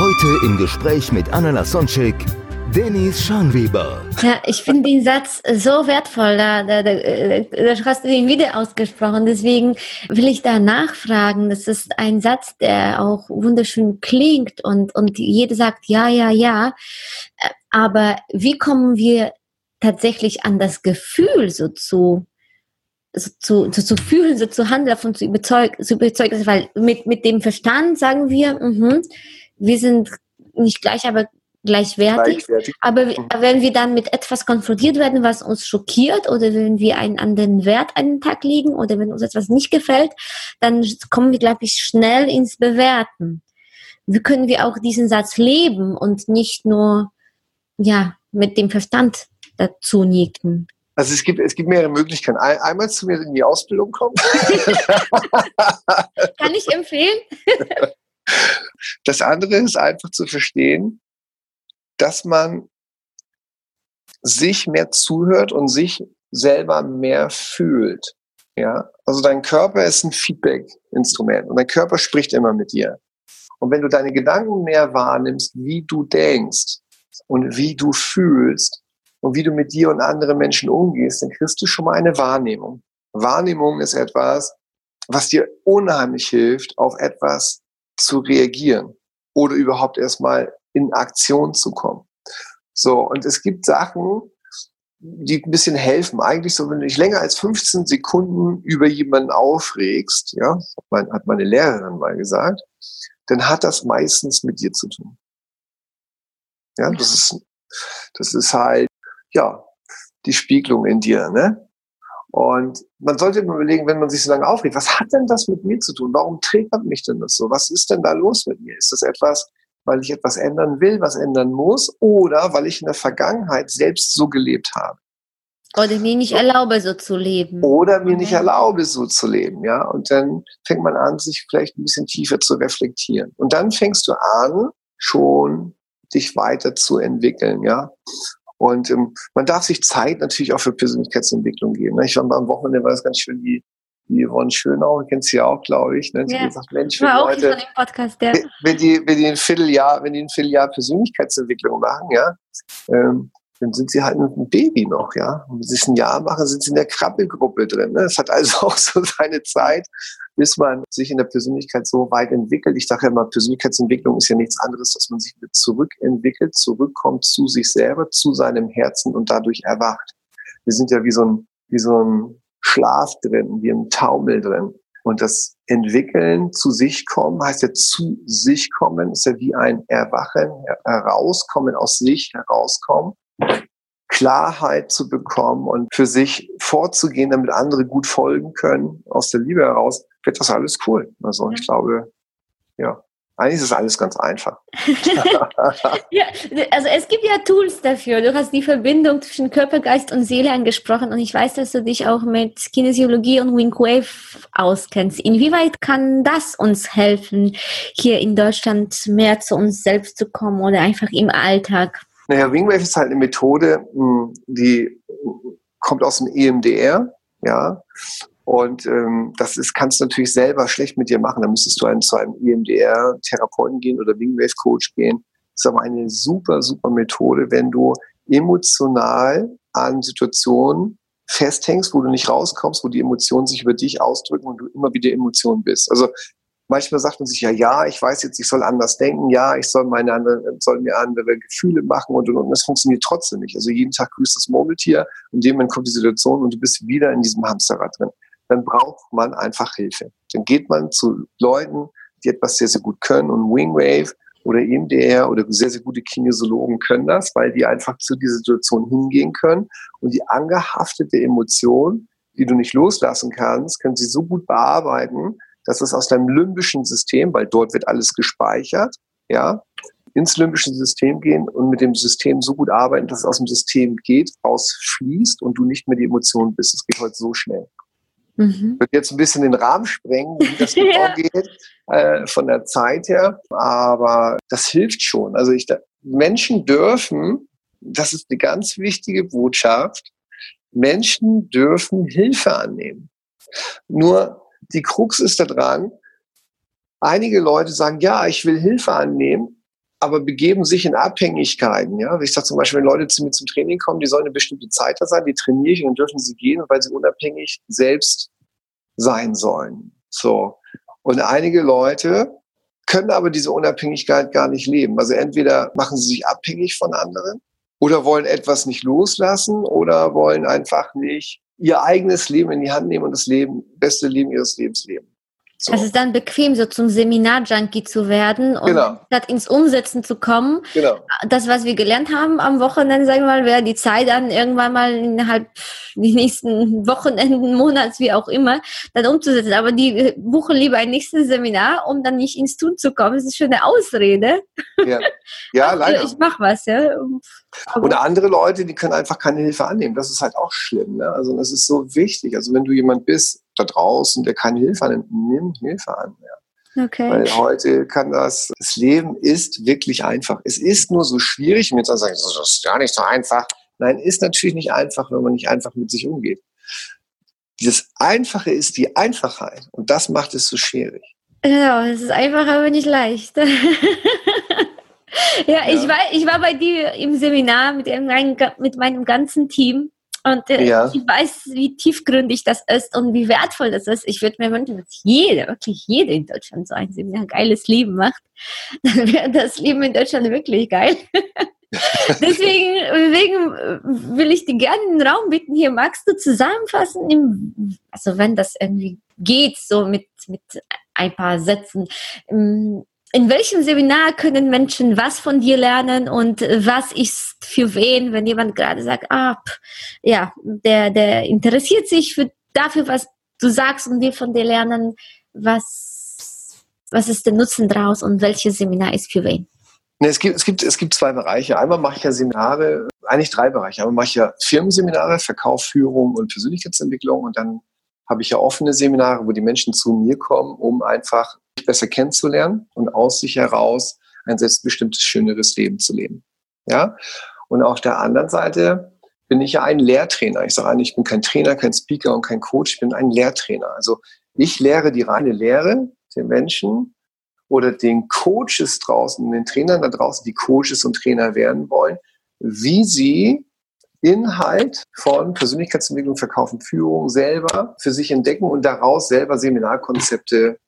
Heute im Gespräch mit Anna Lasonczek, Dennis Schanweber. Ja, ich finde den Satz so wertvoll. Da, da, da, da hast du ihn wieder ausgesprochen. Deswegen will ich da nachfragen. Das ist ein Satz, der auch wunderschön klingt und, und jeder sagt ja, ja, ja. Aber wie kommen wir tatsächlich an das Gefühl so zu, zu, zu, zu fühlen, so zu handeln, davon zu überzeugen, zu überzeugen, weil mit, mit dem Verstand sagen wir, mhm, wir sind nicht gleich, aber gleichwertig. Gleichwertig. Aber Mhm. wenn wir dann mit etwas konfrontiert werden, was uns schockiert oder wenn wir einen anderen Wert an den Tag legen oder wenn uns etwas nicht gefällt, dann kommen wir, glaube ich, schnell ins Bewerten. Wie können wir auch diesen Satz leben und nicht nur ja mit dem Verstand dazu nicken? Also es gibt, es gibt mehrere Möglichkeiten. Ein, einmal zu mir in die Ausbildung kommen. Kann ich empfehlen? Das andere ist einfach zu verstehen, dass man sich mehr zuhört und sich selber mehr fühlt. Ja, also dein Körper ist ein Feedback-Instrument und dein Körper spricht immer mit dir. Und wenn du deine Gedanken mehr wahrnimmst, wie du denkst und wie du fühlst und wie du mit dir und anderen Menschen umgehst, dann kriegst du schon mal eine Wahrnehmung. Wahrnehmung ist etwas, was dir unheimlich hilft, auf etwas zu reagieren oder überhaupt erstmal in Aktion zu kommen. So, und es gibt Sachen, die ein bisschen helfen. Eigentlich so, wenn du dich länger als 15 Sekunden über jemanden aufregst, ja, hat mein- hat meine Lehrerin mal gesagt, dann hat das meistens mit dir zu tun. Ja, das ist, das ist halt, ja, die Spiegelung in dir, ne? Und man sollte immer überlegen, wenn man sich so lange aufregt, was hat denn das mit mir zu tun? Warum triggert mich denn das so? Was ist denn da los mit mir? Ist das etwas, weil ich etwas ändern will, was ändern muss, oder weil ich in der Vergangenheit selbst so gelebt habe? Oder mir nicht erlaube, so zu leben. Oder mir nicht Mhm. erlaube, so zu leben, ja? Und dann fängt man an, sich vielleicht ein bisschen tiefer zu reflektieren. Und dann fängst du an, schon dich weiter zu entwickeln, ja? Und ähm, man darf sich Zeit natürlich auch für Persönlichkeitsentwicklung geben. Ne? Ich war am Wochenende, war das ganz schön, die, die Yvonne Schönau, kennt sie ja auch, glaube ich. Ne? Die Ja. gesagt, Mensch, Ich war auch wenn Leute, im Podcast, ja. wenn- die, wenn die ein Vierteljahr, wenn die ein Vierteljahr Persönlichkeitsentwicklung machen, ja, ähm, dann sind sie halt ein Baby noch, ja. Und wenn sie es ein Jahr machen, sind sie in der Krabbelgruppe drin. Ne? Es hat also auch so seine Zeit, bis man sich in der Persönlichkeit so weit entwickelt. Ich ja immer, Persönlichkeitsentwicklung ist ja nichts anderes, dass man sich zurückentwickelt, zurückkommt zu sich selber, zu seinem Herzen und dadurch erwacht. Wir sind ja wie so ein, wie so ein Schlaf drin, wie ein Taumel drin. Und das Entwickeln, zu sich kommen, heißt ja zu sich kommen, ist ja wie ein Erwachen, herauskommen, aus sich herauskommen, Klarheit zu bekommen und für sich vorzugehen, damit andere gut folgen können, aus der Liebe heraus, wird das alles cool. Also ich glaube, ja, eigentlich ist es alles ganz einfach. Ja, also es gibt ja Tools dafür. Du hast die Verbindung zwischen Körper, Geist und Seele angesprochen und ich weiß, dass du dich auch mit Kinesiologie und Wing Wave auskennst. Inwieweit kann das uns helfen, hier in Deutschland mehr zu uns selbst zu kommen oder einfach im Alltag? Naja, Wingwave ist halt eine Methode, mh, die kommt aus dem EMDR, ja. Und ähm, das ist, kannst du natürlich selber schlecht mit dir machen. Da müsstest du einen, zu einem EMDR-Therapeuten gehen oder Wingwave-Coach gehen. Das ist aber eine super, super Methode, wenn du emotional an Situationen festhängst, wo du nicht rauskommst, wo die Emotionen sich über dich ausdrücken und du immer wieder Emotionen bist. Also manchmal sagt man sich ja, ja, ich weiß jetzt, ich soll anders denken, ja, ich soll meine andere, soll mir andere Gefühle machen und, und, und das funktioniert trotzdem nicht. Also jeden Tag grüßt das Murmeltier und dem kommt die Situation und du bist wieder in diesem Hamsterrad drin. Dann braucht man einfach Hilfe. Dann geht man zu Leuten, die etwas sehr, sehr gut können und Wingwave oder EMDR oder sehr, sehr gute Kinesiologen können das, weil die einfach zu dieser Situation hingehen können und die angehaftete Emotion, die du nicht loslassen kannst, können sie so gut bearbeiten, dass es aus deinem limbischen System, weil dort wird alles gespeichert, ja, ins limbische System gehen und mit dem System so gut arbeiten, dass es aus dem System geht, rausfließt und du nicht mehr die Emotion bist. Es geht heute so schnell. Mhm. Ich würde jetzt ein bisschen den Rahmen sprengen, wie das genau ja. geht, äh, von der Zeit her. Aber das hilft schon. Also ich, Menschen dürfen, das ist eine ganz wichtige Botschaft, Menschen dürfen Hilfe annehmen. Nur die Krux ist da dran, einige Leute sagen, ja, ich will Hilfe annehmen, aber begeben sich in Abhängigkeiten. Ja? Ich sage zum Beispiel, wenn Leute zu mir zum Training kommen, die sollen eine bestimmte Zeit da sein, die trainiere ich und dann dürfen sie gehen, weil sie unabhängig selbst sein sollen. So. Und einige Leute können aber diese Unabhängigkeit gar nicht leben. Also entweder machen sie sich abhängig von anderen oder wollen etwas nicht loslassen oder wollen einfach nicht ihr eigenes Leben in die Hand nehmen und das Leben, beste Leben ihres Lebens leben. So. Es ist dann bequem, so zum Seminar-Junkie zu werden und genau. statt ins Umsetzen zu kommen. Genau. Das, was wir gelernt haben am Wochenende, sagen wir mal, wäre die Zeit dann irgendwann mal innerhalb die nächsten Wochenenden, Monats, wie auch immer, dann umzusetzen. Aber die buchen lieber ein nächstes Seminar, um dann nicht ins Tun zu kommen. Das ist schon eine Ausrede. Ja, ja leider. Ich mach was, ja. Aber und andere Leute, die können einfach keine Hilfe annehmen. Das ist halt auch schlimm. Ne? Also das ist so wichtig. Also wenn du jemand bist, da draußen, der keine Hilfe annimmt, nimm Hilfe an. Ja. Okay. Weil heute kann das, das Leben ist wirklich einfach. Es ist nur so schwierig, mir zu sagen, das ist gar nicht so einfach. Nein, ist natürlich nicht einfach, wenn man nicht einfach mit sich umgeht. Dieses Einfache ist die Einfachheit und das macht es so schwierig. Genau, es ist einfach, aber nicht leicht. ja, ja, Ich, war, ich war bei dir im Seminar mit, mit meinem ganzen Team und äh, ja. ich weiß, wie tiefgründig das ist und wie wertvoll das ist. Ich würde mir wünschen, dass jede, wirklich jede in Deutschland so ein Seminar geiles Leben macht. Dann wäre das Leben in Deutschland wirklich geil. deswegen, deswegen will ich dir gerne den Raum bitten. Hier magst du zusammenfassen, im, also wenn das irgendwie geht, so mit, mit ein paar Sätzen. Im, in welchem Seminar können Menschen was von dir lernen und was ist für wen, wenn jemand gerade sagt, ah, pff, ja, der, der interessiert sich für, dafür, was du sagst und wir von dir lernen, was, was ist der Nutzen draus und welches Seminar ist für wen? Nee, es, gibt, es, gibt, es gibt zwei Bereiche. Einmal mache ich ja Seminare, eigentlich drei Bereiche. Einmal mache ich ja Firmenseminare, Verkauf, Führung und Persönlichkeitsentwicklung und dann habe ich ja offene Seminare, wo die Menschen zu mir kommen, um einfach besser kennenzulernen und aus sich heraus ein selbstbestimmtes, schöneres Leben zu leben. Ja? Und auf der anderen Seite bin ich ja ein Lehrtrainer. Ich sage eigentlich, ich bin kein Trainer, kein Speaker und kein Coach, ich bin ein Lehrtrainer. Also ich lehre die reine Lehre den Menschen oder den Coaches draußen, den Trainern da draußen, die Coaches und Trainer werden wollen, wie sie Inhalt von Persönlichkeitsentwicklung, Verkaufen, Führung selber für sich entdecken und daraus selber Seminarkonzepte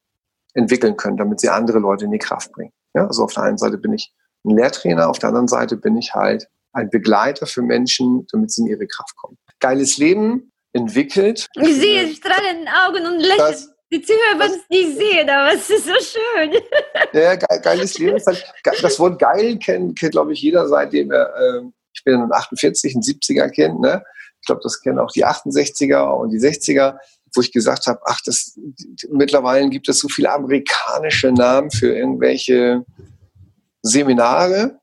entwickeln können, damit sie andere Leute in die Kraft bringen. Ja, also auf der einen Seite bin ich ein Lehrtrainer, auf der anderen Seite bin ich halt ein Begleiter für Menschen, damit sie in ihre Kraft kommen. Geiles Leben entwickelt. Ich sehe strahlende Augen und Lächeln. Die Zuhörer werden es nicht sehen, aber es ist so schön. Ja, geiles Leben. Halt, das Wort geil kennt, kennt glaube ich, jeder, seitdem er, äh, ich bin ein 48, ein 70er Kind, ne? Ich glaube, das kennen auch die 68er und die 60er wo ich gesagt habe, ach, das, mittlerweile gibt es so viele amerikanische Namen für irgendwelche Seminare.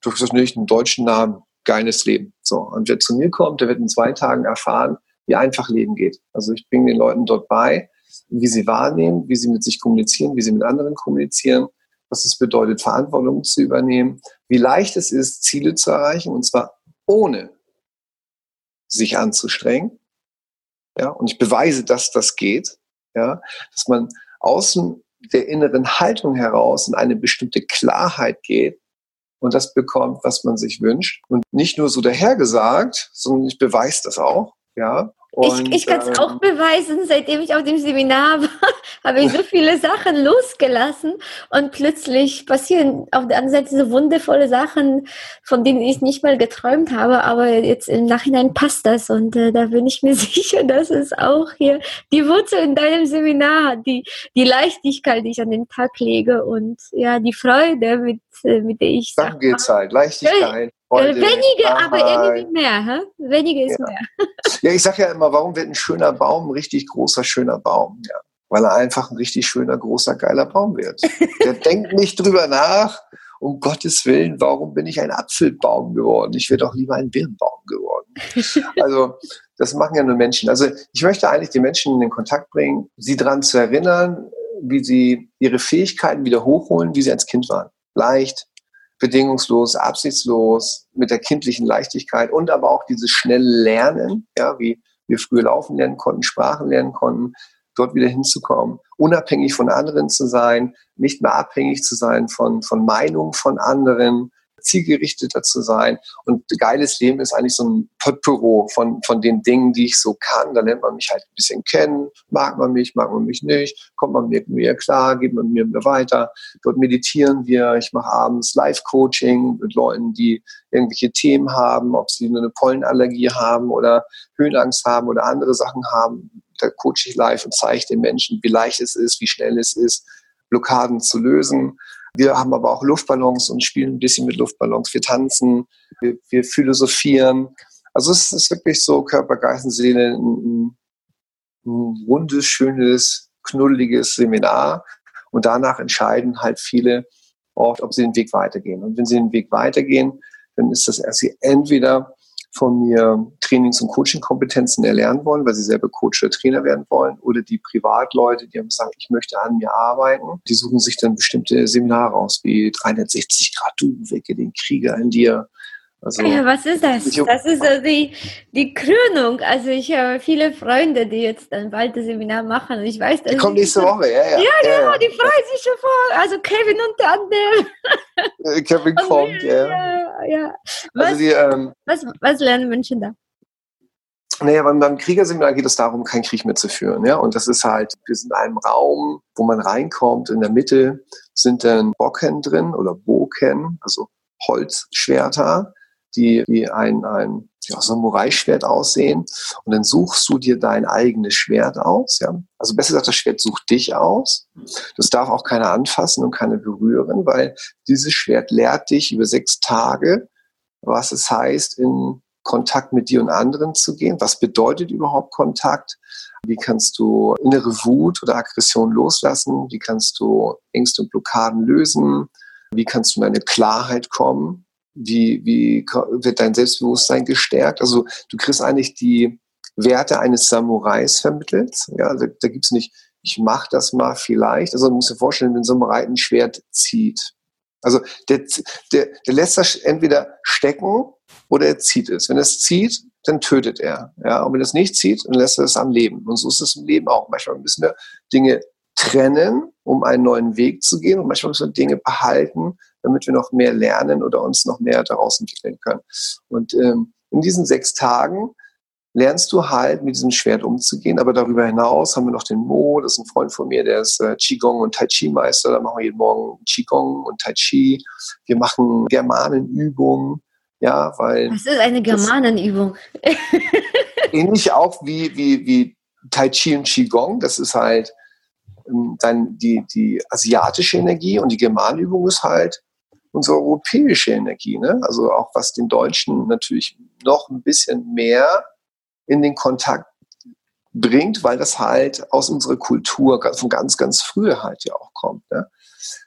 Du hast nicht einen deutschen Namen, geiles Leben. So. Und wer zu mir kommt, der wird in zwei Tagen erfahren, wie einfach Leben geht. Also ich bringe den Leuten dort bei, wie sie wahrnehmen, wie sie mit sich kommunizieren, wie sie mit anderen kommunizieren, was es bedeutet, Verantwortung zu übernehmen, wie leicht es ist, Ziele zu erreichen, und zwar ohne sich anzustrengen ja, und ich beweise, dass das geht. Ja, dass man aus der inneren Haltung heraus in eine bestimmte Klarheit geht und das bekommt, was man sich wünscht. Und nicht nur so dahergesagt, sondern ich beweise das auch. Ja, und, ich, ich kann es ähm, auch beweisen, seitdem ich auf dem Seminar war, habe ich so viele Sachen losgelassen und plötzlich passieren auf der anderen Seite so wundervolle Sachen, von denen ich nicht mal geträumt habe, aber jetzt im Nachhinein passt das und äh, da bin ich mir sicher, dass es auch hier die Wurzel in deinem Seminar hat, die, die Leichtigkeit, die ich an den Tag lege und ja, die Freude, mit, äh, mit der ich... Darum geht es halt, Leichtigkeit. Freude, Weniger, aber irgendwie mehr. Hä? Weniger ist ja. mehr. ja, ich sage ja immer, warum wird ein schöner Baum ein richtig großer, schöner Baum? Ja. Weil er einfach ein richtig schöner, großer, geiler Baum wird. Der denkt nicht drüber nach um Gottes Willen, warum bin ich ein Apfelbaum geworden? Ich wäre doch lieber ein Birnbaum geworden. Also das machen ja nur Menschen. Also ich möchte eigentlich die Menschen in den Kontakt bringen, sie daran zu erinnern, wie sie ihre Fähigkeiten wieder hochholen, wie sie als Kind waren. Leicht, bedingungslos, absichtslos, mit der kindlichen Leichtigkeit und aber auch dieses schnelle Lernen, ja, wie wir früher laufen lernen konnten, Sprachen lernen konnten, dort wieder hinzukommen, unabhängig von anderen zu sein, nicht mehr abhängig zu sein von, von Meinungen von anderen, zielgerichteter zu sein. Und geiles Leben ist eigentlich so ein Potpourri von, von den Dingen, die ich so kann. Da lernt man mich halt ein bisschen kennen. Mag man mich, mag man mich nicht? Kommt man mit mir klar? Geht man mir weiter? Dort meditieren wir. Ich mache abends Live-Coaching mit Leuten, die irgendwelche Themen haben, ob sie eine Pollenallergie haben oder Höhenangst haben oder andere Sachen haben. Da coache ich live und zeige den Menschen, wie leicht es ist, wie schnell es ist, Blockaden zu lösen. Wir haben aber auch Luftballons und spielen ein bisschen mit Luftballons. Wir tanzen, wir, wir philosophieren. Also es ist wirklich so Körper, Geist und Seele ein, ein rundes, schönes, knuddeliges Seminar. Und danach entscheiden halt viele oft, ob sie den Weg weitergehen. Und wenn sie den Weg weitergehen, dann ist das erst entweder von mir Trainings- und Coaching-Kompetenzen erlernen wollen, weil sie selber Coach oder Trainer werden wollen, oder die Privatleute, die haben gesagt, ich möchte an mir arbeiten, die suchen sich dann bestimmte Seminare aus, wie 360 Grad Du, wecke den Krieger in dir, also, ja, was ist das? Das ist also die, die Krönung. Also ich habe viele Freunde, die jetzt ein bald das Seminar machen. Und ich weiß, dass die kommen nächste Woche, ja, ja. Ja, ja, genau, die freuen sich schon vor. Also Kevin unter anderem. Äh, Kevin kommt, ja. ja, ja. Was, also die, ähm, was, was lernen Menschen da? Naja, beim, beim Kriegerseminar geht es darum, keinen Krieg mehr zu führen. Ja? Und das ist halt, wir sind in einem Raum, wo man reinkommt. In der Mitte sind dann Bocken drin oder Boken, also Holzschwerter die wie ein, ein ja, Samurai-Schwert aussehen. Und dann suchst du dir dein eigenes Schwert aus. Ja? Also besser gesagt, das Schwert sucht dich aus. Das darf auch keiner anfassen und keiner berühren, weil dieses Schwert lehrt dich über sechs Tage, was es heißt, in Kontakt mit dir und anderen zu gehen. Was bedeutet überhaupt Kontakt? Wie kannst du innere Wut oder Aggression loslassen? Wie kannst du Ängste und Blockaden lösen? Wie kannst du in eine Klarheit kommen? Wie, wie wird dein Selbstbewusstsein gestärkt? Also du kriegst eigentlich die Werte eines Samurais vermittelt. Ja, da, da gibt es nicht, ich mache das mal vielleicht. Also du musst dir vorstellen, wenn ein Samurai ein Schwert zieht. Also der, der, der lässt das entweder stecken oder er zieht es. Wenn er es zieht, dann tötet er. Ja, und wenn er es nicht zieht, dann lässt er es am Leben. Und so ist es im Leben auch. Manchmal müssen wir Dinge trennen, um einen neuen Weg zu gehen. Und manchmal müssen wir Dinge behalten, damit wir noch mehr lernen oder uns noch mehr daraus entwickeln können. Und ähm, in diesen sechs Tagen lernst du halt mit diesem Schwert umzugehen. Aber darüber hinaus haben wir noch den Mo, das ist ein Freund von mir, der ist äh, Qigong und Tai Chi Meister. Da machen wir jeden Morgen Qigong und Tai Chi. Wir machen Germanenübungen. Ja, weil. Was ist eine Germanenübung? ähnlich auch wie, wie, wie Tai Chi und Qigong. Das ist halt dann die, die asiatische Energie und die Germanübung ist halt unsere europäische Energie. Ne? Also auch was den Deutschen natürlich noch ein bisschen mehr in den Kontakt bringt, weil das halt aus unserer Kultur von ganz, ganz früher halt ja auch kommt. Ne?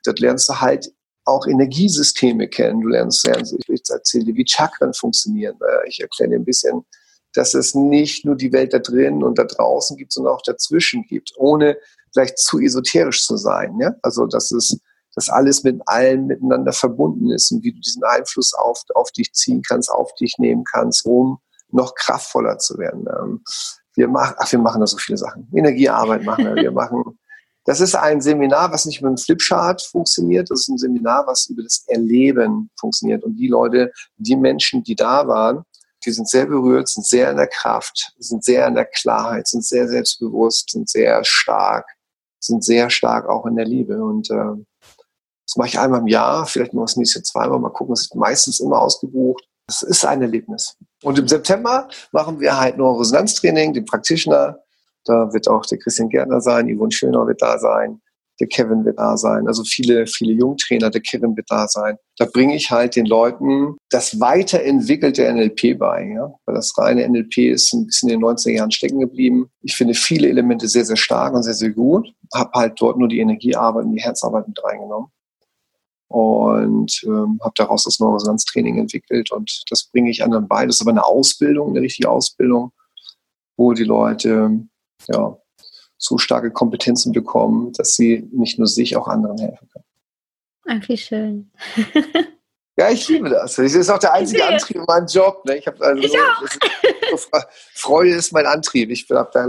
Dort lernst du halt auch Energiesysteme kennen. Du lernst, lernst ich erzähle dir, wie Chakren funktionieren. Ich erkläre dir ein bisschen, dass es nicht nur die Welt da drin und da draußen gibt, sondern auch dazwischen gibt, ohne gleich zu esoterisch zu sein. Ja? Also, dass es dass alles mit allen miteinander verbunden ist und wie du diesen Einfluss auf, auf dich ziehen kannst, auf dich nehmen kannst, um noch kraftvoller zu werden. Ähm, wir machen, ach, wir machen da so viele Sachen. Energiearbeit machen wir. Wir machen, das ist ein Seminar, was nicht mit einem Flipchart funktioniert. Das ist ein Seminar, was über das Erleben funktioniert. Und die Leute, die Menschen, die da waren, die sind sehr berührt, sind sehr in der Kraft, sind sehr in der Klarheit, sind sehr selbstbewusst, sind sehr stark, sind sehr stark auch in der Liebe. Und äh, das mache ich einmal im Jahr, vielleicht es nächstes Jahr zweimal, mal gucken, es ist meistens immer ausgebucht. Das ist ein Erlebnis. Und im September machen wir halt nur Resonanztraining, den Practitioner. Da wird auch der Christian Gärtner sein, Yvonne Schöner wird da sein, der Kevin wird da sein, also viele, viele Jungtrainer, der Kevin wird da sein. Da bringe ich halt den Leuten das weiterentwickelte NLP bei, ja? weil das reine NLP ist ein bisschen in den 90er Jahren stecken geblieben. Ich finde viele Elemente sehr, sehr stark und sehr, sehr gut, habe halt dort nur die Energiearbeit und die Herzarbeit mit reingenommen. und ähm, habe daraus das Neuroresonanztraining entwickelt und das bringe ich anderen bei. Das ist aber eine Ausbildung, eine richtige Ausbildung, wo die Leute ja so starke Kompetenzen bekommen, dass sie nicht nur sich, auch anderen helfen können. Ach, wie schön. Ja, ich liebe das. Das ist auch der einzige Antrieb in meinem Job. Ne? Ich habe also ich so, ist, Freude ist mein Antrieb. Ich habe da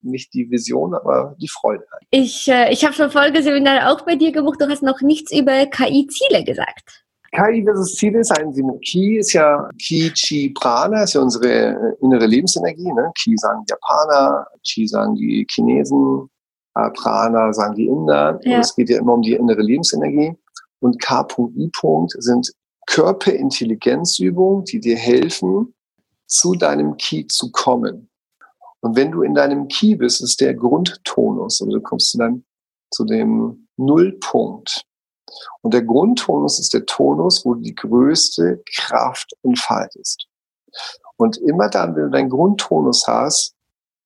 nicht die Vision, aber die Freude. Ich, äh, ich habe schon Folgeseminar auch bei dir gebucht. Du hast noch nichts über KI-Ziele gesagt. KI versus Ziele ist ein Ki ist ja Ki Chi Prana, ist ja unsere innere Lebensenergie. Ne? Ki sagen die Japaner, Chi sagen die Chinesen, äh, Prana sagen die Inder. Ja. Und es geht ja immer um die innere Lebensenergie und K.I. sind Körperintelligenzübungen, die dir helfen, zu deinem Key zu kommen. Und wenn du in deinem Key bist, ist der Grundtonus, also du kommst zu, deinem, zu dem Nullpunkt. Und der Grundtonus ist der Tonus, wo die größte Kraft entfaltest. Und immer dann, wenn du deinen Grundtonus hast,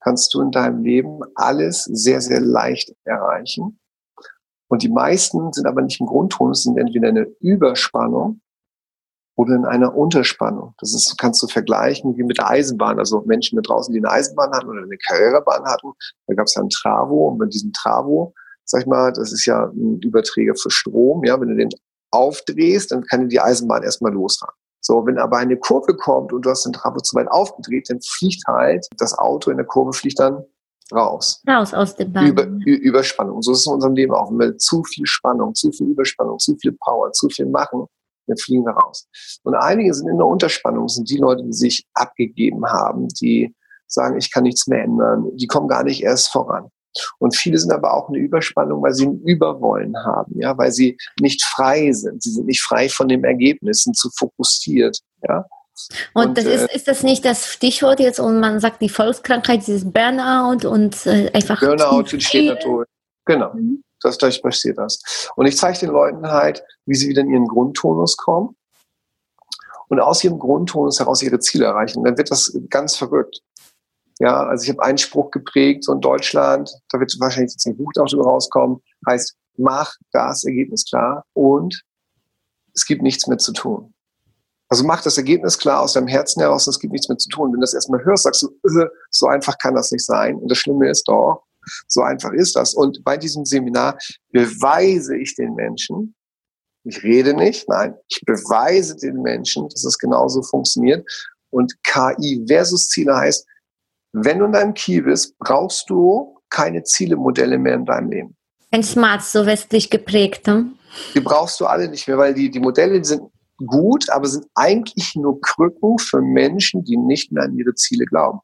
kannst du in deinem Leben alles sehr, sehr leicht erreichen. Und die meisten sind aber nicht im Grundtonus, sind entweder eine Überspannung oder in einer Unterspannung. Das ist, kannst du vergleichen wie mit der Eisenbahn. Also Menschen da draußen, die eine Eisenbahn hatten oder eine Karrierebahn hatten, da gab es ja einen Travo und bei diesem Travo, sag ich mal, das ist ja ein Überträger für Strom. Ja, wenn du den aufdrehst, dann kann die Eisenbahn erstmal losfahren. So, wenn aber eine Kurve kommt und du hast den Travo zu weit aufgedreht, dann fliegt halt das Auto in der Kurve fliegt dann raus. Raus aus dem Bahn. Über, Überspannung. So ist es in unserem Leben auch. Wenn wir zu viel Spannung, zu viel Überspannung, zu viel Power, zu viel machen, dann fliegen wir raus. Und einige sind in der Unterspannung, sind die Leute, die sich abgegeben haben, die sagen, ich kann nichts mehr ändern, die kommen gar nicht erst voran. Und viele sind aber auch in der Überspannung, weil sie ein Überwollen haben, ja, weil sie nicht frei sind. Sie sind nicht frei von dem Ergebnis, sind zu fokussiert, ja. Und, und das ist, äh, ist das nicht das Stichwort jetzt und man sagt die Volkskrankheit, dieses Burnout und äh, einfach. Burnout entsteht natürlich. Genau. Mhm. Das gleich passiert das. Und ich zeige den Leuten halt, wie sie wieder in ihren Grundtonus kommen und aus ihrem Grundtonus heraus ihre Ziele erreichen. Und dann wird das ganz verrückt. Ja, also ich habe einen Spruch geprägt, so in Deutschland, da wird wahrscheinlich jetzt ein Buch darüber rauskommen, heißt, mach das Ergebnis klar und es gibt nichts mehr zu tun. Also mach das Ergebnis klar aus deinem Herzen heraus, es gibt nichts mehr zu tun. Wenn du das erstmal hörst, sagst du, äh, so einfach kann das nicht sein. Und das Schlimme ist doch, so einfach ist das. Und bei diesem Seminar beweise ich den Menschen, ich rede nicht, nein, ich beweise den Menschen, dass es genauso funktioniert. Und KI versus Ziele heißt, wenn du in deinem Key bist, brauchst du keine Zielemodelle mehr in deinem Leben. Ein Smart, so westlich geprägt. Ne? Die brauchst du alle nicht mehr, weil die, die Modelle sind gut, aber sind eigentlich nur Krücken für Menschen, die nicht mehr an ihre Ziele glauben.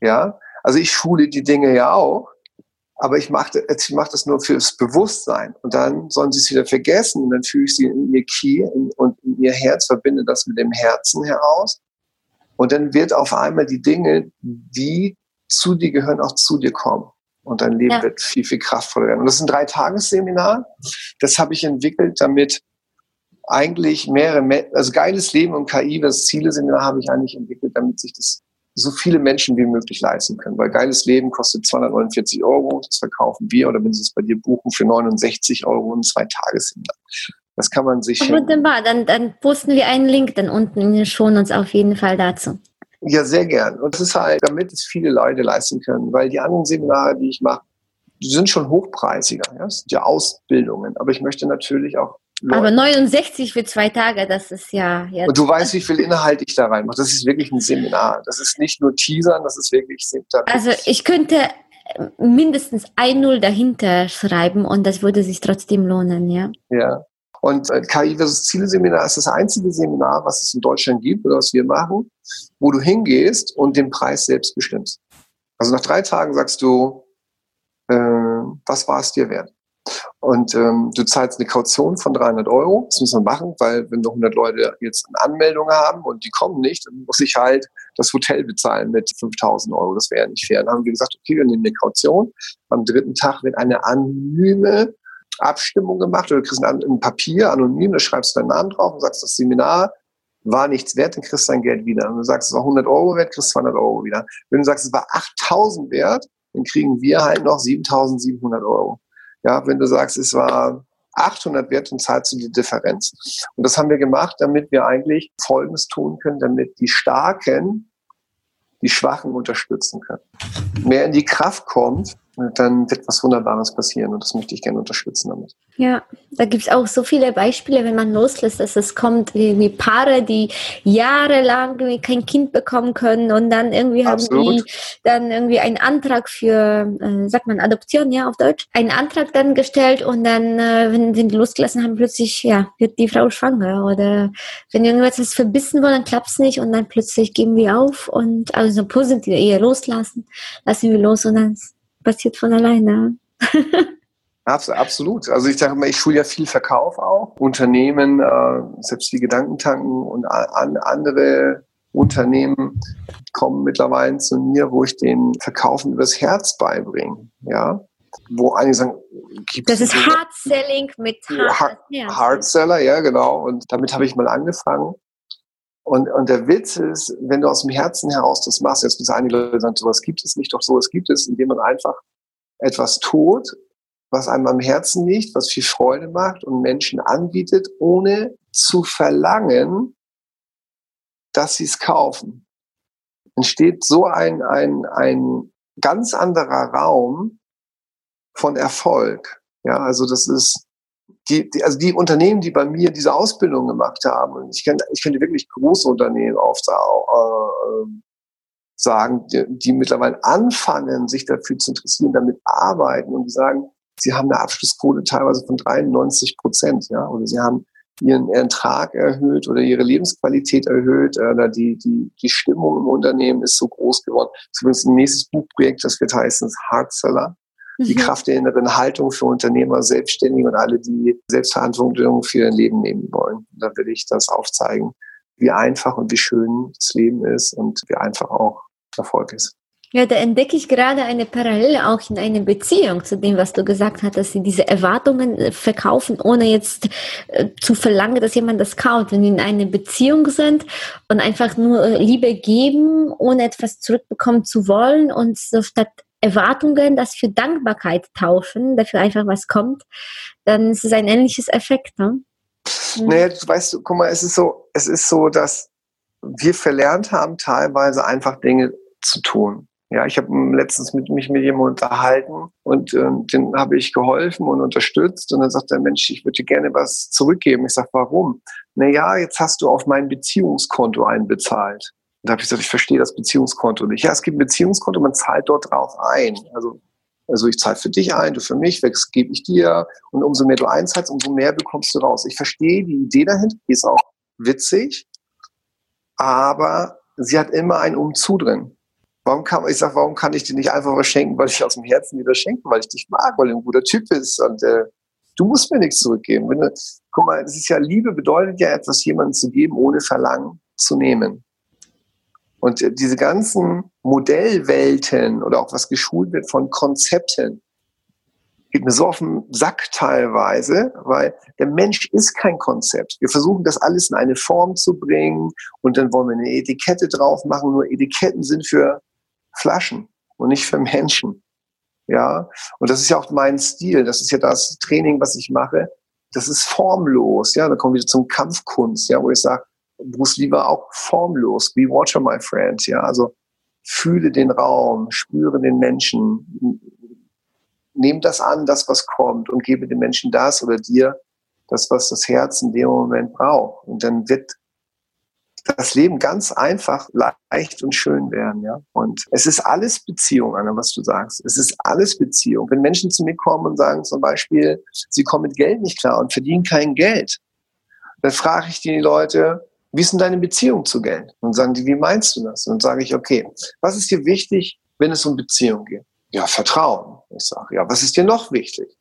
Ja, also ich schule die Dinge ja auch, aber ich mache ich mach das nur fürs Bewusstsein. Und dann sollen sie es wieder vergessen und dann fühle ich sie in ihr Key und in ihr Herz, verbinde das mit dem Herzen heraus. Und dann wird auf einmal die Dinge, die zu dir gehören, auch zu dir kommen. Und dein Leben ja. wird viel, viel kraftvoller werden. Und das ist ein Dreitagesseminar. Das habe ich entwickelt, damit eigentlich mehrere, also geiles Leben und KI, das Ziele-Seminar habe ich eigentlich entwickelt, damit sich das so viele Menschen wie möglich leisten können. Weil geiles Leben kostet 249 Euro, das verkaufen wir, oder wenn sie es bei dir buchen, für 69 Euro und zwei Tagesseminar. Das kann man sich. Wunderbar, dann, dann posten wir einen Link dann unten in den Shownotes auf jeden Fall dazu. Ja, sehr gern. Und das ist halt, damit es viele Leute leisten können, weil die anderen Seminare, die ich mache, die sind schon hochpreisiger. Ja? Das sind ja Ausbildungen. Aber ich möchte natürlich auch Leute. Aber 69 für zwei Tage, das ist ja. ja und du weißt, wie viel Inhalt ich da reinmache. Das ist wirklich ein Seminar. Das ist nicht nur Teasern, das ist wirklich. Also ich könnte mindestens ein Null dahinter schreiben und das würde sich trotzdem lohnen, ja. Ja. Und äh, KI versus Ziele Seminar ist das einzige Seminar, was es in Deutschland gibt oder was wir machen, wo du hingehst und den Preis selbst bestimmst. Also nach drei Tagen sagst du, äh, was war es dir wert? Und ähm, du zahlst eine Kaution von 300 Euro. Das muss man machen, weil wenn wir 100 Leute jetzt eine Anmeldung haben und die kommen nicht, dann muss ich halt das Hotel bezahlen mit 5000 Euro. Das wäre ja nicht fair. Dann haben wir gesagt, okay, wir nehmen eine Kaution. Am dritten Tag wird eine anonyme Abstimmung gemacht oder du kriegst ein, ein Papier anonym, da schreibst du deinen Namen drauf und sagst, das Seminar war nichts wert, dann kriegst du dein Geld wieder. Wenn du sagst, es war 100 Euro wert, kriegst du 200 Euro wieder. Wenn du sagst, es war 8000 wert, dann kriegen wir halt noch 7700 Euro. Ja, wenn du sagst, es war 800 wird, dann zahlst du die Differenz. Und das haben wir gemacht, damit wir eigentlich Folgendes tun können, damit die Starken die Schwachen unterstützen können. Mehr in die Kraft kommt, dann wird was Wunderbares passieren und das möchte ich gerne unterstützen damit. Ja, da gibt es auch so viele Beispiele, wenn man loslässt, dass es kommt irgendwie Paare, die jahrelang kein Kind bekommen können und dann irgendwie Absolut. haben die dann irgendwie einen Antrag für, äh, sagt man Adoption, ja, auf Deutsch, einen Antrag dann gestellt und dann, äh, wenn sie losgelassen haben, plötzlich, ja, wird die Frau schwanger oder wenn irgendwas verbissen wurde, dann klappt es nicht und dann plötzlich geben wir auf und also positiv eher loslassen, lassen wir los und dann passiert von alleine. Absolut. Also ich sage mal, ich schule ja viel Verkauf auch. Unternehmen, äh, selbst die Gedankentanken und an, andere Unternehmen kommen mittlerweile zu mir, wo ich den Verkaufen übers Herz beibringe. Ja, wo einige sagen, Das ist Hard Selling mit Hard, Hard Seller, ja genau. Und damit habe ich mal angefangen. Und, und der Witz ist, wenn du aus dem Herzen heraus das machst, jetzt müssen einige Leute sagen, sowas gibt es nicht, doch sowas gibt es, indem man einfach etwas tut, was einem am Herzen liegt, was viel Freude macht und Menschen anbietet, ohne zu verlangen, dass sie es kaufen. Entsteht so ein, ein, ein ganz anderer Raum von Erfolg. Ja, also das ist, die, die, also die Unternehmen, die bei mir diese Ausbildung gemacht haben, und ich, kann, ich könnte wirklich große Unternehmen aufsagen, äh, sagen, die, die mittlerweile anfangen, sich dafür zu interessieren, damit arbeiten und die sagen, sie haben eine Abschlussquote teilweise von 93 Prozent, ja, oder sie haben ihren Ertrag erhöht oder ihre Lebensqualität erhöht oder die, die, die Stimmung im Unternehmen ist so groß geworden. Ist übrigens ein nächstes Buchprojekt, das wird heißen Hard Seller die mhm. Kraft der inneren Haltung für Unternehmer, Selbstständige und alle, die Selbstverantwortung für ihr Leben nehmen wollen. Da will ich das aufzeigen, wie einfach und wie schön das Leben ist und wie einfach auch Erfolg ist. Ja, da entdecke ich gerade eine Parallele auch in einer Beziehung zu dem, was du gesagt hast, dass sie diese Erwartungen verkaufen, ohne jetzt äh, zu verlangen, dass jemand das kauft. Wenn sie in einer Beziehung sind und einfach nur Liebe geben, ohne etwas zurückbekommen zu wollen und so statt Erwartungen, das für Dankbarkeit tauschen, dafür einfach was kommt, dann ist es ein ähnliches Effekt. Ne? Mhm. Naja, du weißt, guck mal, es ist so, es ist so, dass wir verlernt haben, teilweise einfach Dinge zu tun. Ja, ich habe letztens mit mich mit jemandem unterhalten und äh, den habe ich geholfen und unterstützt und dann sagt der Mensch, ich würde gerne was zurückgeben. Ich sage, warum? Naja, jetzt hast du auf mein Beziehungskonto einbezahlt. Da habe ich gesagt, ich verstehe das Beziehungskonto nicht. Ja, es gibt ein Beziehungskonto, man zahlt dort drauf ein. Also, also ich zahle für dich ein, du für mich, das gebe ich dir. Und umso mehr du einzahlst, umso mehr bekommst du raus. Ich verstehe die Idee dahinter, die ist auch witzig, aber sie hat immer ein Umzu drin. Warum kann, ich sage, warum kann ich dir nicht einfach was schenken, weil ich aus dem Herzen dir das schenke, weil ich dich mag, weil du ein guter Typ bist und äh, du musst mir nichts zurückgeben. Wenn du, guck mal, das ist ja Liebe bedeutet ja etwas jemandem zu geben, ohne Verlangen zu nehmen. Und diese ganzen Modellwelten oder auch was geschult wird von Konzepten, geht mir so auf den Sack teilweise, weil der Mensch ist kein Konzept. Wir versuchen das alles in eine Form zu bringen und dann wollen wir eine Etikette drauf machen. Nur Etiketten sind für Flaschen und nicht für Menschen. Ja, und das ist ja auch mein Stil. Das ist ja das Training, was ich mache. Das ist formlos. Ja, da kommen wir zum Kampfkunst. Ja, wo ich sage, Bruce Lee war auch formlos. Be Watcher, my friend. Ja, also fühle den Raum, spüre den Menschen, nimm das an, das was kommt und gebe dem Menschen das oder dir das, was das Herz in dem Moment braucht. Und dann wird das Leben ganz einfach, leicht und schön werden, ja. Und es ist alles Beziehung, Anna, was du sagst. Es ist alles Beziehung. Wenn Menschen zu mir kommen und sagen zum Beispiel, sie kommen mit Geld nicht klar und verdienen kein Geld, dann frage ich die Leute, wie ist denn deine Beziehung zu Geld? Und sagen die, wie meinst du das? Und dann sage ich, okay, was ist dir wichtig, wenn es um Beziehung geht? Ja, Vertrauen. Ich sage, ja, was ist dir noch wichtig?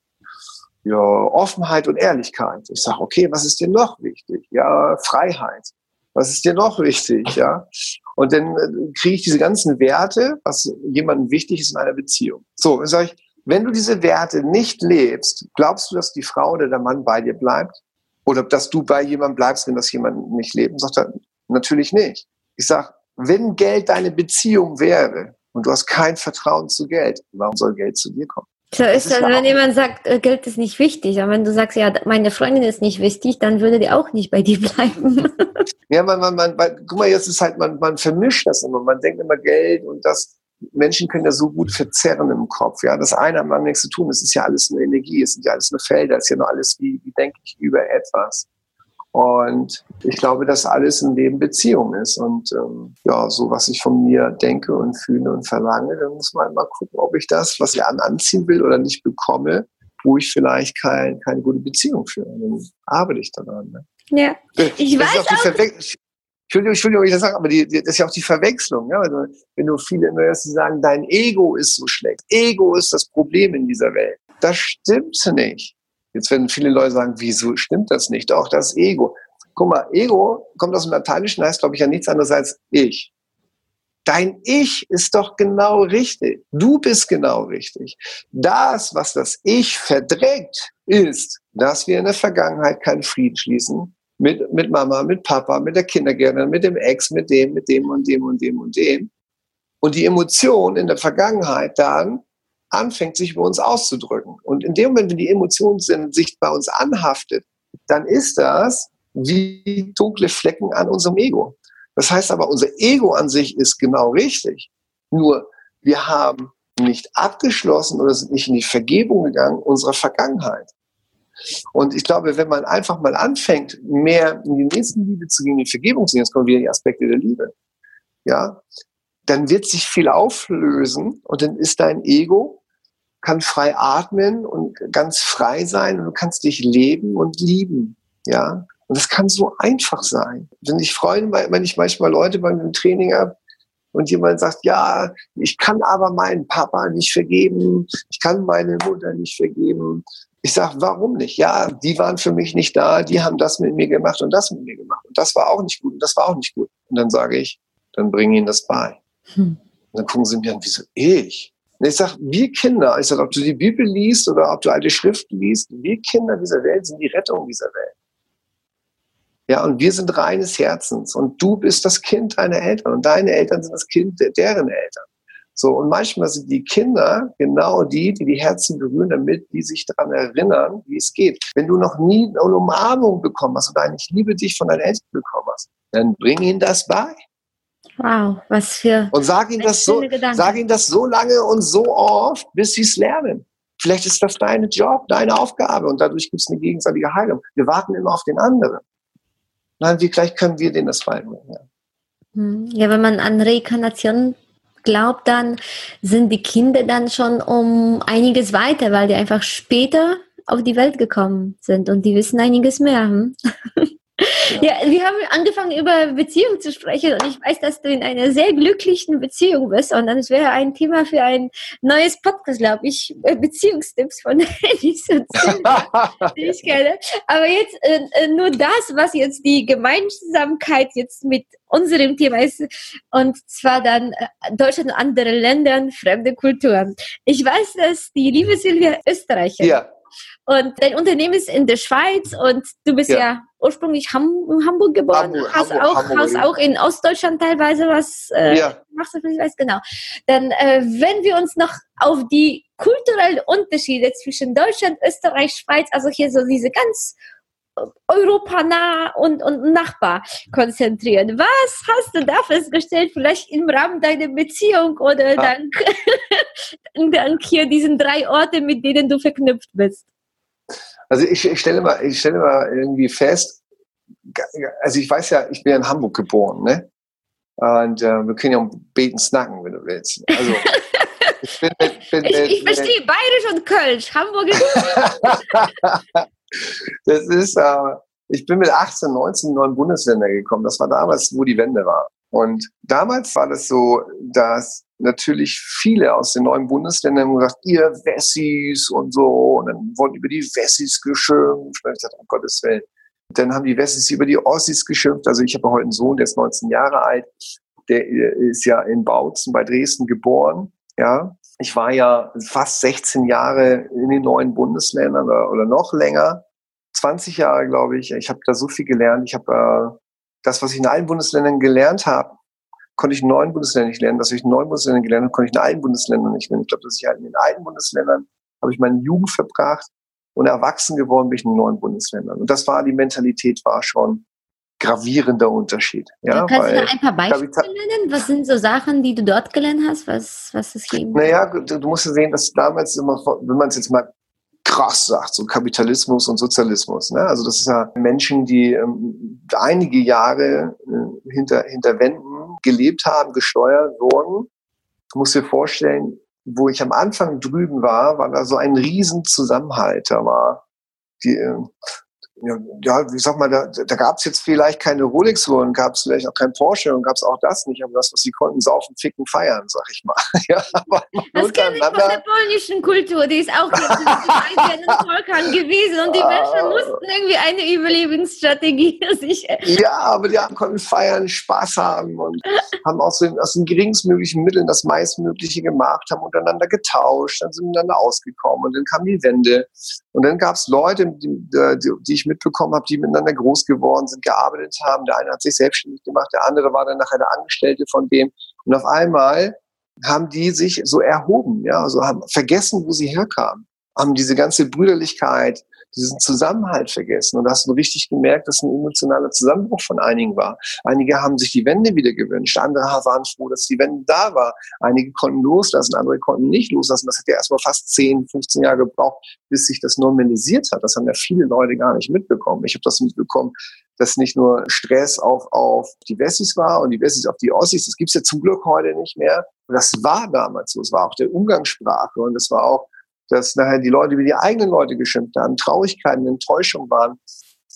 Ja, Offenheit und Ehrlichkeit. Ich sage, okay, was ist dir noch wichtig? Ja, Freiheit. Was ist dir noch wichtig? Ja. Und dann äh, kriege ich diese ganzen Werte, was jemandem wichtig ist in einer Beziehung. So, dann sage ich, wenn du diese Werte nicht lebst, glaubst du, dass die Frau oder der Mann bei dir bleibt? Oder dass du bei jemandem bleibst, wenn das jemand nicht lebt? Sagt er, natürlich nicht. Ich sage, wenn Geld deine Beziehung wäre und du hast kein Vertrauen zu Geld, warum soll Geld zu dir kommen? So ist es, wenn jemand sagt, äh, Geld ist nicht wichtig. Aber wenn du sagst, ja, meine Freundin ist nicht wichtig, dann würde die auch nicht bei dir bleiben. ja, man, man, man, guck mal, jetzt ist halt, man, man vermischt das immer. Man denkt immer Geld und das, Menschen können ja so gut verzerren im Kopf. Ja, das eine hat man nichts zu tun. Es ist ja alles eine Energie, es sind ja alles nur Felder, es ist ja nur alles, wie, wie denke ich über etwas. Und ich glaube, dass alles im Leben Beziehung ist. Und ähm, ja, so was ich von mir denke und fühle und verlange, dann muss man mal gucken, ob ich das, was ich anziehen will oder nicht bekomme, wo ich vielleicht kein, keine gute Beziehung führe. Dann arbeite ich daran. Ne? Ja, ich das weiß auch. Entschuldigung, Entschuldigung, ich das sage, aber die, die, das ist ja auch die Verwechslung. Ja? Also, wenn du viele immer die sagen, dein Ego ist so schlecht. Ego ist das Problem in dieser Welt. Das stimmt nicht. Jetzt werden viele Leute sagen, wieso stimmt das nicht? Auch das Ego. Guck mal, Ego kommt aus dem Lateinischen, heißt, glaube ich, ja nichts anderes als ich. Dein Ich ist doch genau richtig. Du bist genau richtig. Das, was das Ich verdrängt, ist, dass wir in der Vergangenheit keinen Frieden schließen mit, mit Mama, mit Papa, mit der Kindergärtnerin, mit dem Ex, mit dem, mit dem und dem und dem und dem. Und die Emotion in der Vergangenheit dann anfängt, sich bei uns auszudrücken. Und in dem Moment, wenn die Emotion sich bei uns anhaftet, dann ist das wie dunkle Flecken an unserem Ego. Das heißt aber, unser Ego an sich ist genau richtig. Nur wir haben nicht abgeschlossen oder sind nicht in die Vergebung gegangen unserer Vergangenheit. Und ich glaube, wenn man einfach mal anfängt, mehr in die nächsten Liebe zu gehen, in die Vergebung zu gehen, jetzt kommen wieder die Aspekte der Liebe, ja, dann wird sich viel auflösen und dann ist dein Ego kann frei atmen und ganz frei sein und du kannst dich leben und lieben. Ja. Und das kann so einfach sein. Wenn ich freue, wenn ich manchmal Leute beim Training habe und jemand sagt, ja, ich kann aber meinen Papa nicht vergeben, ich kann meine Mutter nicht vergeben. Ich sage, warum nicht? Ja, die waren für mich nicht da, die haben das mit mir gemacht und das mit mir gemacht. Und das war auch nicht gut und das war auch nicht gut. Und dann sage ich, dann bring ihnen das bei. Hm. Und dann gucken sie mir an, wieso ich? Und ich sage, wir Kinder, ich sage, ob du die Bibel liest oder ob du alte Schriften liest, wir Kinder dieser Welt sind die Rettung dieser Welt. Ja, und wir sind reines Herzens und du bist das Kind deiner Eltern und deine Eltern sind das Kind deren Eltern. So, und manchmal sind die Kinder genau die, die die Herzen berühren, damit die sich daran erinnern, wie es geht. Wenn du noch nie eine Umarmung bekommen hast oder eine Ich liebe dich von deinen Eltern bekommen hast, dann bring ihnen das bei. Wow, was für. Und sag ihnen das so, sag ihnen das so lange und so oft, bis sie es lernen. Vielleicht ist das dein Job, deine Aufgabe und dadurch gibt es eine gegenseitige Heilung. Wir warten immer auf den anderen. Nein, wie vielleicht können wir denen das beibringen. Ja. Hm, ja, wenn man an Reinkarnation glaubt, dann sind die Kinder dann schon um einiges weiter, weil die einfach später auf die Welt gekommen sind und die wissen einiges mehr. Hm? Ja. wir haben angefangen über Beziehung zu sprechen und ich weiß, dass du in einer sehr glücklichen Beziehung bist und das wäre ein Thema für ein neues Podcast, glaube ich, äh, Beziehungstipps von Dennis und ich kenne. Aber jetzt äh, äh, nur das, was jetzt die Gemeinsamkeit jetzt mit unserem Thema ist und zwar dann äh, Deutschland und andere Länder, fremde Kulturen. Ich weiß, dass die liebe Silvia Österreicher ja. Und dein Unternehmen ist in der Schweiz und du bist ja, ja ursprünglich Ham Hamburg geboren, Hamburg, hast, Hamburg, auch, Hamburg, hast auch in Ostdeutschland teilweise was äh, ja. du vielleicht, genau. Dann, äh, wenn wir uns noch auf die kulturellen Unterschiede zwischen Deutschland, Österreich, Schweiz, also hier so diese ganz europanah und, und Nachbar konzentrieren. Was hast du da festgestellt, vielleicht im Rahmen deiner Beziehung oder ja. dank, dank hier diesen drei Orte, mit denen du verknüpft bist? Also ich, ich stelle mal, ich stelle mal irgendwie fest, also ich weiß ja, ich bin in Hamburg geboren, ne? Und äh, wir können ja um beten snacken, wenn du willst. Also ich bin, bin, ich, ich verstehe Bayerisch und Kölsch. Hamburg ist. das ist, äh, ich bin mit 18, 19 in neuen Bundesländer gekommen. Das war damals, wo die Wende war. Und damals war das so, dass natürlich viele aus den neuen Bundesländern gesagt, ihr Wessis und so, und dann wurden über die Wessis geschimpft. Und ich dachte, um Gottes Willen. Dann haben die Wessis über die Ossis geschimpft. Also ich habe heute einen Sohn, der ist 19 Jahre alt. Der ist ja in Bautzen bei Dresden geboren. Ja, ich war ja fast 16 Jahre in den neuen Bundesländern oder, oder noch länger. 20 Jahre, glaube ich. Ich habe da so viel gelernt. Ich habe äh, das, was ich in allen Bundesländern gelernt habe, konnte ich in neun Bundesländern nicht lernen. Was ich in neun Bundesländern gelernt habe, konnte ich in allen Bundesländern nicht lernen. Ich glaube, dass ich halt in allen Bundesländern habe ich meine Jugend verbracht und erwachsen geworden bin ich in neuen Bundesländern. Und das war, die Mentalität war schon gravierender Unterschied. Ja, Kannst du da ein paar Beispiele nennen? Was sind so Sachen, die du dort gelernt hast? Was, was ist hier? Naja, du, du musst ja sehen, dass damals immer, wenn man es jetzt mal krass sagt, so Kapitalismus und Sozialismus. Ne? Also das ist ja Menschen, die ähm, einige Jahre äh, hinter, hinter Wänden gelebt haben, gesteuert wurden. Du musst dir vorstellen, wo ich am Anfang drüben war, war da so ein Riesenzusammenhalt. Da war die, äh, ja, wie sag mal, da, da gab es jetzt vielleicht keine Rolex-Uhren, gab es vielleicht auch kein Porsche und gab es auch das nicht, aber das, was sie konnten, saufen, ficken, feiern, sag ich mal. ja, aber das kenne ich von der polnischen Kultur, die ist auch ein Volkan gewesen und die Menschen ah. mussten irgendwie eine Überlebensstrategie sich. Ja, aber die konnten feiern, Spaß haben und haben aus den, aus den geringstmöglichen Mitteln das meistmögliche gemacht, haben untereinander getauscht, dann sind miteinander ausgekommen und dann kam die Wende und dann gab es Leute, die, die, die ich mitbekommen habe, die miteinander groß geworden sind, gearbeitet haben. Der eine hat sich selbstständig gemacht, der andere war dann nachher der Angestellte von dem. Und auf einmal haben die sich so erhoben, ja, also haben vergessen, wo sie herkamen, haben diese ganze Brüderlichkeit, diesen Zusammenhalt vergessen. Und da hast du richtig gemerkt, dass ein emotionaler Zusammenbruch von einigen war. Einige haben sich die Wende wieder gewünscht, andere waren froh, dass die Wende da war. Einige konnten loslassen, andere konnten nicht loslassen. Das hat ja erstmal fast 10, 15 Jahre gebraucht, bis sich das normalisiert hat. Das haben ja viele Leute gar nicht mitbekommen. Ich habe das mitbekommen, dass nicht nur Stress auf, auf die Wessis war und die Wessis auf die Ossis. Das gibt's ja zum Glück heute nicht mehr. Und das war damals so. Es war auch der Umgangssprache und es war auch dass nachher die Leute wie die eigenen Leute geschimpft haben, Traurigkeiten, Enttäuschung waren.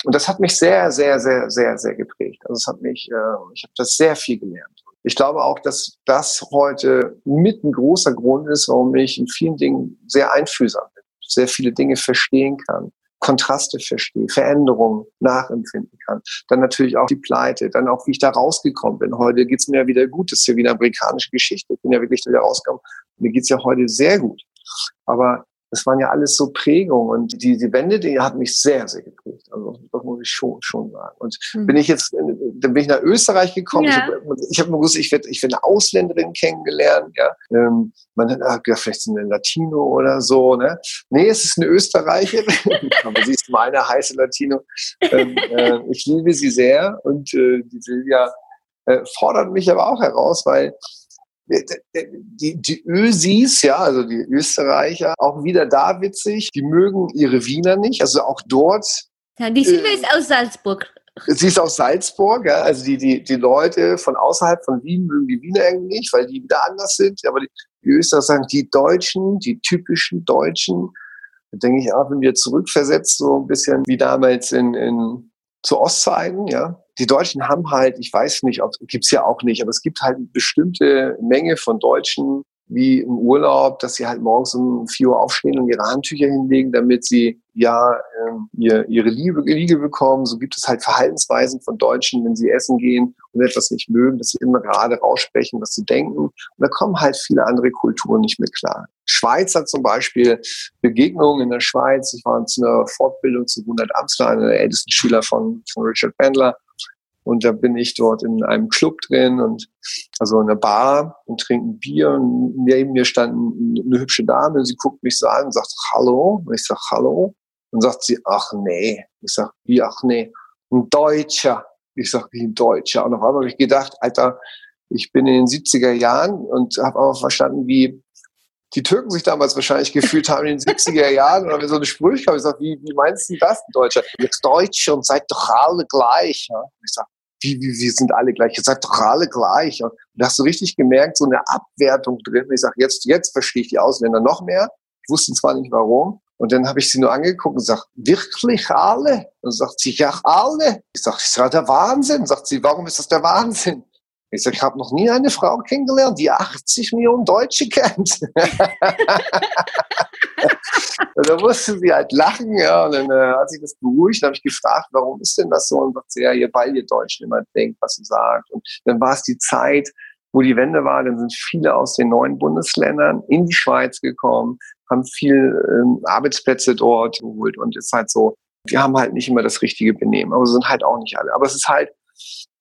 Und das hat mich sehr, sehr, sehr, sehr, sehr geprägt. Also es hat mich, äh, ich habe das sehr viel gelernt. Ich glaube auch, dass das heute mit ein großer Grund ist, warum ich in vielen Dingen sehr einfühlsam bin, sehr viele Dinge verstehen kann, Kontraste verstehe, Veränderungen nachempfinden kann. Dann natürlich auch die Pleite, dann auch, wie ich da rausgekommen bin. Heute geht's mir ja wieder gut, das ist ja wieder amerikanische Geschichte. Ich bin ja wirklich wieder rausgekommen. Mir geht's ja heute sehr gut. Aber das waren ja alles so Prägungen und die, die Wende, die hat mich sehr, sehr geprägt. Also das muss ich schon, schon sagen. Und mhm. bin ich jetzt, dann bin ich nach Österreich gekommen. Ja. Ich habe hab mir gewusst, ich werde ich werd eine Ausländerin kennengelernt. Ja. Ähm, man hat gedacht, vielleicht eine Latino oder so. Ne? Nee, es ist eine Österreicherin. Aber sie ist meine heiße Latino. Ähm, äh, ich liebe sie sehr und äh, die Silvia äh, fordert mich aber auch heraus, weil die, die Ösis, ja, also die Österreicher, auch wieder da witzig, die mögen ihre Wiener nicht, also auch dort. Ja, die Silvia äh, ist aus Salzburg. Sie ist aus Salzburg, ja, also die, die, die Leute von außerhalb von Wien mögen die Wiener irgendwie nicht, weil die wieder anders sind, aber die, die Österreicher sagen, die Deutschen, die typischen Deutschen, da denke ich auch, wenn wir zurückversetzt, so ein bisschen wie damals in, in zu Ostzeiten, ja, die Deutschen haben halt, ich weiß nicht, gibt's ja auch nicht, aber es gibt halt eine bestimmte Menge von Deutschen, wie im Urlaub, dass sie halt morgens um vier Uhr aufstehen und ihre Handtücher hinlegen, damit sie ja ähm, ihr, ihre Liebe, Liege bekommen. So gibt es halt Verhaltensweisen von Deutschen, wenn sie essen gehen und etwas nicht mögen, dass sie immer gerade raussprechen, was sie denken. Und da kommen halt viele andere Kulturen nicht mit klar. Schweiz hat zum Beispiel Begegnungen in der Schweiz. Ich war zu einer Fortbildung zu Gunnar Amsler, einer der ältesten Schüler von, von Richard Bandler. Und da bin ich dort in einem Club drin und also in einer Bar und trinken Bier und neben mir stand eine hübsche Dame und sie guckt mich so an und sagt Hallo. Und ich sag Hallo. Und sagt sie, ach nee. Ich sag, wie ach nee? Ein Deutscher. Ich sag, wie ein Deutscher. Und auf einmal habe ich gedacht, Alter, ich bin in den 70er Jahren und habe auch verstanden, wie die Türken sich damals wahrscheinlich gefühlt haben in den 70er Jahren oder wenn so eine Sprüche kam. Ich sag, wie, wie meinst du das, ein Deutscher? Jetzt Deutsche und seid doch alle gleich. Ja? Ich sag, wie, wie, wir sind alle gleich, ihr seid doch alle gleich. Und da hast du richtig gemerkt, so eine Abwertung drin. Ich sage, jetzt, jetzt verstehe ich die Ausländer noch mehr. Ich wusste zwar nicht warum. Und dann habe ich sie nur angeguckt und gesagt, wirklich alle? Und sagt sie, ja, alle. Ich sage, das ist ja der Wahnsinn. Sagt sie, warum ist das der Wahnsinn? Ich sage, ich habe noch nie eine Frau kennengelernt, die 80 Millionen Deutsche kennt. und da musste sie halt lachen, ja, und dann äh, hat sich das beruhigt. Dann habe ich gefragt, warum ist denn das so? Und sagt sie, ja, ihr, weil ihr Deutschen immer denkt, was sie sagt. Und dann war es die Zeit, wo die Wende war, dann sind viele aus den neuen Bundesländern in die Schweiz gekommen, haben viel ähm, Arbeitsplätze dort geholt und es ist halt so, wir haben halt nicht immer das richtige Benehmen, aber sind halt auch nicht alle. Aber es ist halt,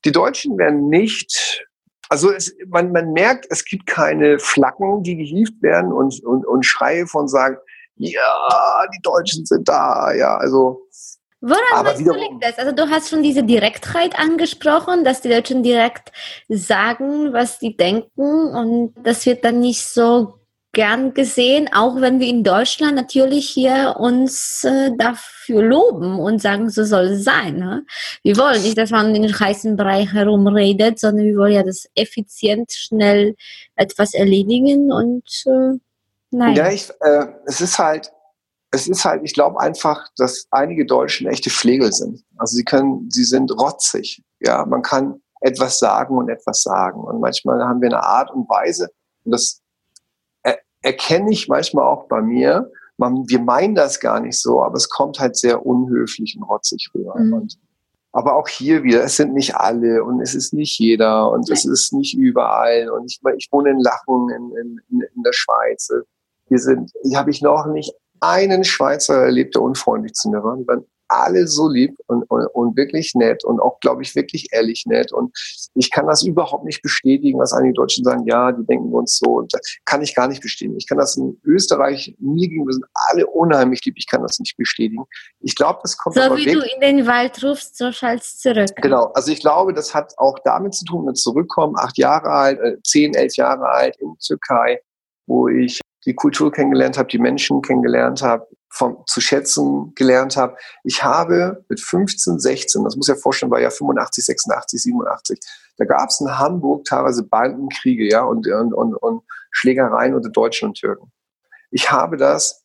die Deutschen werden nicht, also es, man, man merkt, es gibt keine Flaggen, die gehievt werden und, und, und Schreie von sagen, ja, die Deutschen sind da, ja, also. Woran aber wiederum, liegt das? Also du hast schon diese Direktheit angesprochen, dass die Deutschen direkt sagen, was sie denken und das wird dann nicht so gern gesehen, auch wenn wir in Deutschland natürlich hier uns äh, dafür loben und sagen, so soll es sein. Ne? Wir wollen nicht, dass man in den heißen Bereich herumredet, sondern wir wollen ja das effizient, schnell etwas erledigen und äh, nein. Ja, ich, äh, es ist halt, es ist halt, ich glaube einfach, dass einige Deutschen echte Pflegel sind. Also sie können, sie sind rotzig. Ja, man kann etwas sagen und etwas sagen. Und manchmal haben wir eine Art und Weise, und das erkenne ich manchmal auch bei mir. Man, wir meinen das gar nicht so, aber es kommt halt sehr unhöflich und rotzig rüber. Mhm. Und, aber auch hier wieder, es sind nicht alle und es ist nicht jeder und es ist nicht überall. Und ich, ich wohne in Lachen in, in, in der Schweiz. Hier sind, hier habe ich noch nicht einen Schweizer erlebt, der unfreundlich zu mir war. Die waren alle so lieb und, und, und wirklich nett und auch, glaube ich, wirklich ehrlich nett. Und ich kann das überhaupt nicht bestätigen, was einige Deutschen sagen, ja, die denken uns so. Und das kann ich gar nicht bestätigen. Ich kann das in Österreich, mir gegenüber sind alle unheimlich lieb. Ich kann das nicht bestätigen. Ich glaube, das kommt So wie weg. du in den Wald rufst, so schallst zurück. Genau. Also ich glaube, das hat auch damit zu tun, mit Zurückkommen, acht Jahre alt, äh, zehn, elf Jahre alt in Türkei, wo ich die Kultur kennengelernt habe, die Menschen kennengelernt habe, vom, zu schätzen gelernt habe. Ich habe mit 15, 16, das muss ja vorstellen, war ja 85, 86, 87, da gab es in Hamburg teilweise Bandenkriege ja, und, und, und, und Schlägereien unter Deutschen und Türken. Ich habe das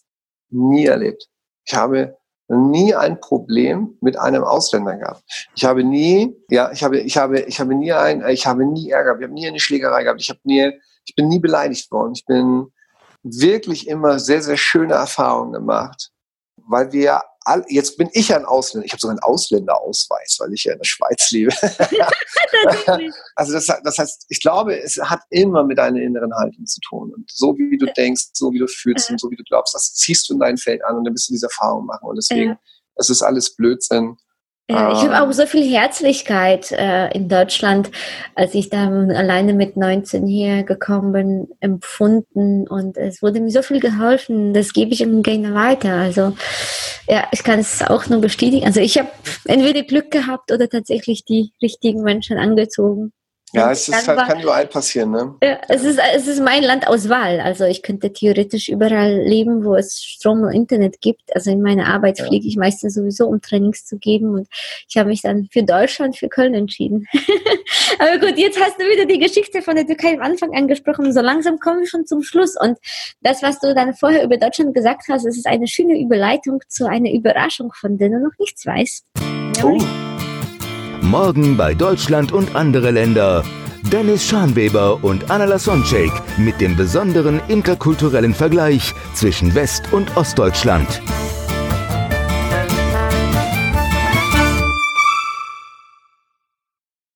nie erlebt. Ich habe nie ein Problem mit einem Ausländer gehabt. Ich habe nie, ja, ich habe, ich habe, ich habe nie ein, ich habe nie Ärger, ich habe nie eine Schlägerei gehabt. Ich habe nie, ich bin nie beleidigt worden. Ich bin wirklich immer sehr, sehr schöne Erfahrungen gemacht, weil wir all, jetzt bin ich ein Ausländer, ich habe sogar einen Ausländerausweis, weil ich ja in der Schweiz lebe. also das, das heißt, ich glaube, es hat immer mit deiner inneren Haltung zu tun. Und so wie du denkst, so wie du fühlst und so wie du glaubst, das ziehst du in dein Feld an und dann bist du diese Erfahrung machen. Und deswegen, es ist alles Blödsinn. Ja, ich habe ah. auch so viel Herzlichkeit äh, in Deutschland, als ich da alleine mit 19 hier gekommen bin, empfunden und es wurde mir so viel geholfen. Das gebe ich immer gerne weiter. Also ja, ich kann es auch nur bestätigen. Also ich habe entweder Glück gehabt oder tatsächlich die richtigen Menschen angezogen. Ja, es ist, halt, kann überall passieren, ne? Ja, es ist, es ist mein Land aus Wahl. Also ich könnte theoretisch überall leben, wo es Strom und Internet gibt. Also in meiner Arbeit ja. fliege ich meistens sowieso, um Trainings zu geben. Und ich habe mich dann für Deutschland, für Köln entschieden. Aber gut, jetzt hast du wieder die Geschichte von der Türkei am Anfang angesprochen. So langsam kommen wir schon zum Schluss. Und das, was du dann vorher über Deutschland gesagt hast, das ist eine schöne Überleitung zu einer Überraschung, von der du noch nichts weißt. Oh. Morgen bei Deutschland und andere Länder. Dennis Schanweber und Anna Lasonczek mit dem besonderen interkulturellen Vergleich zwischen West- und Ostdeutschland.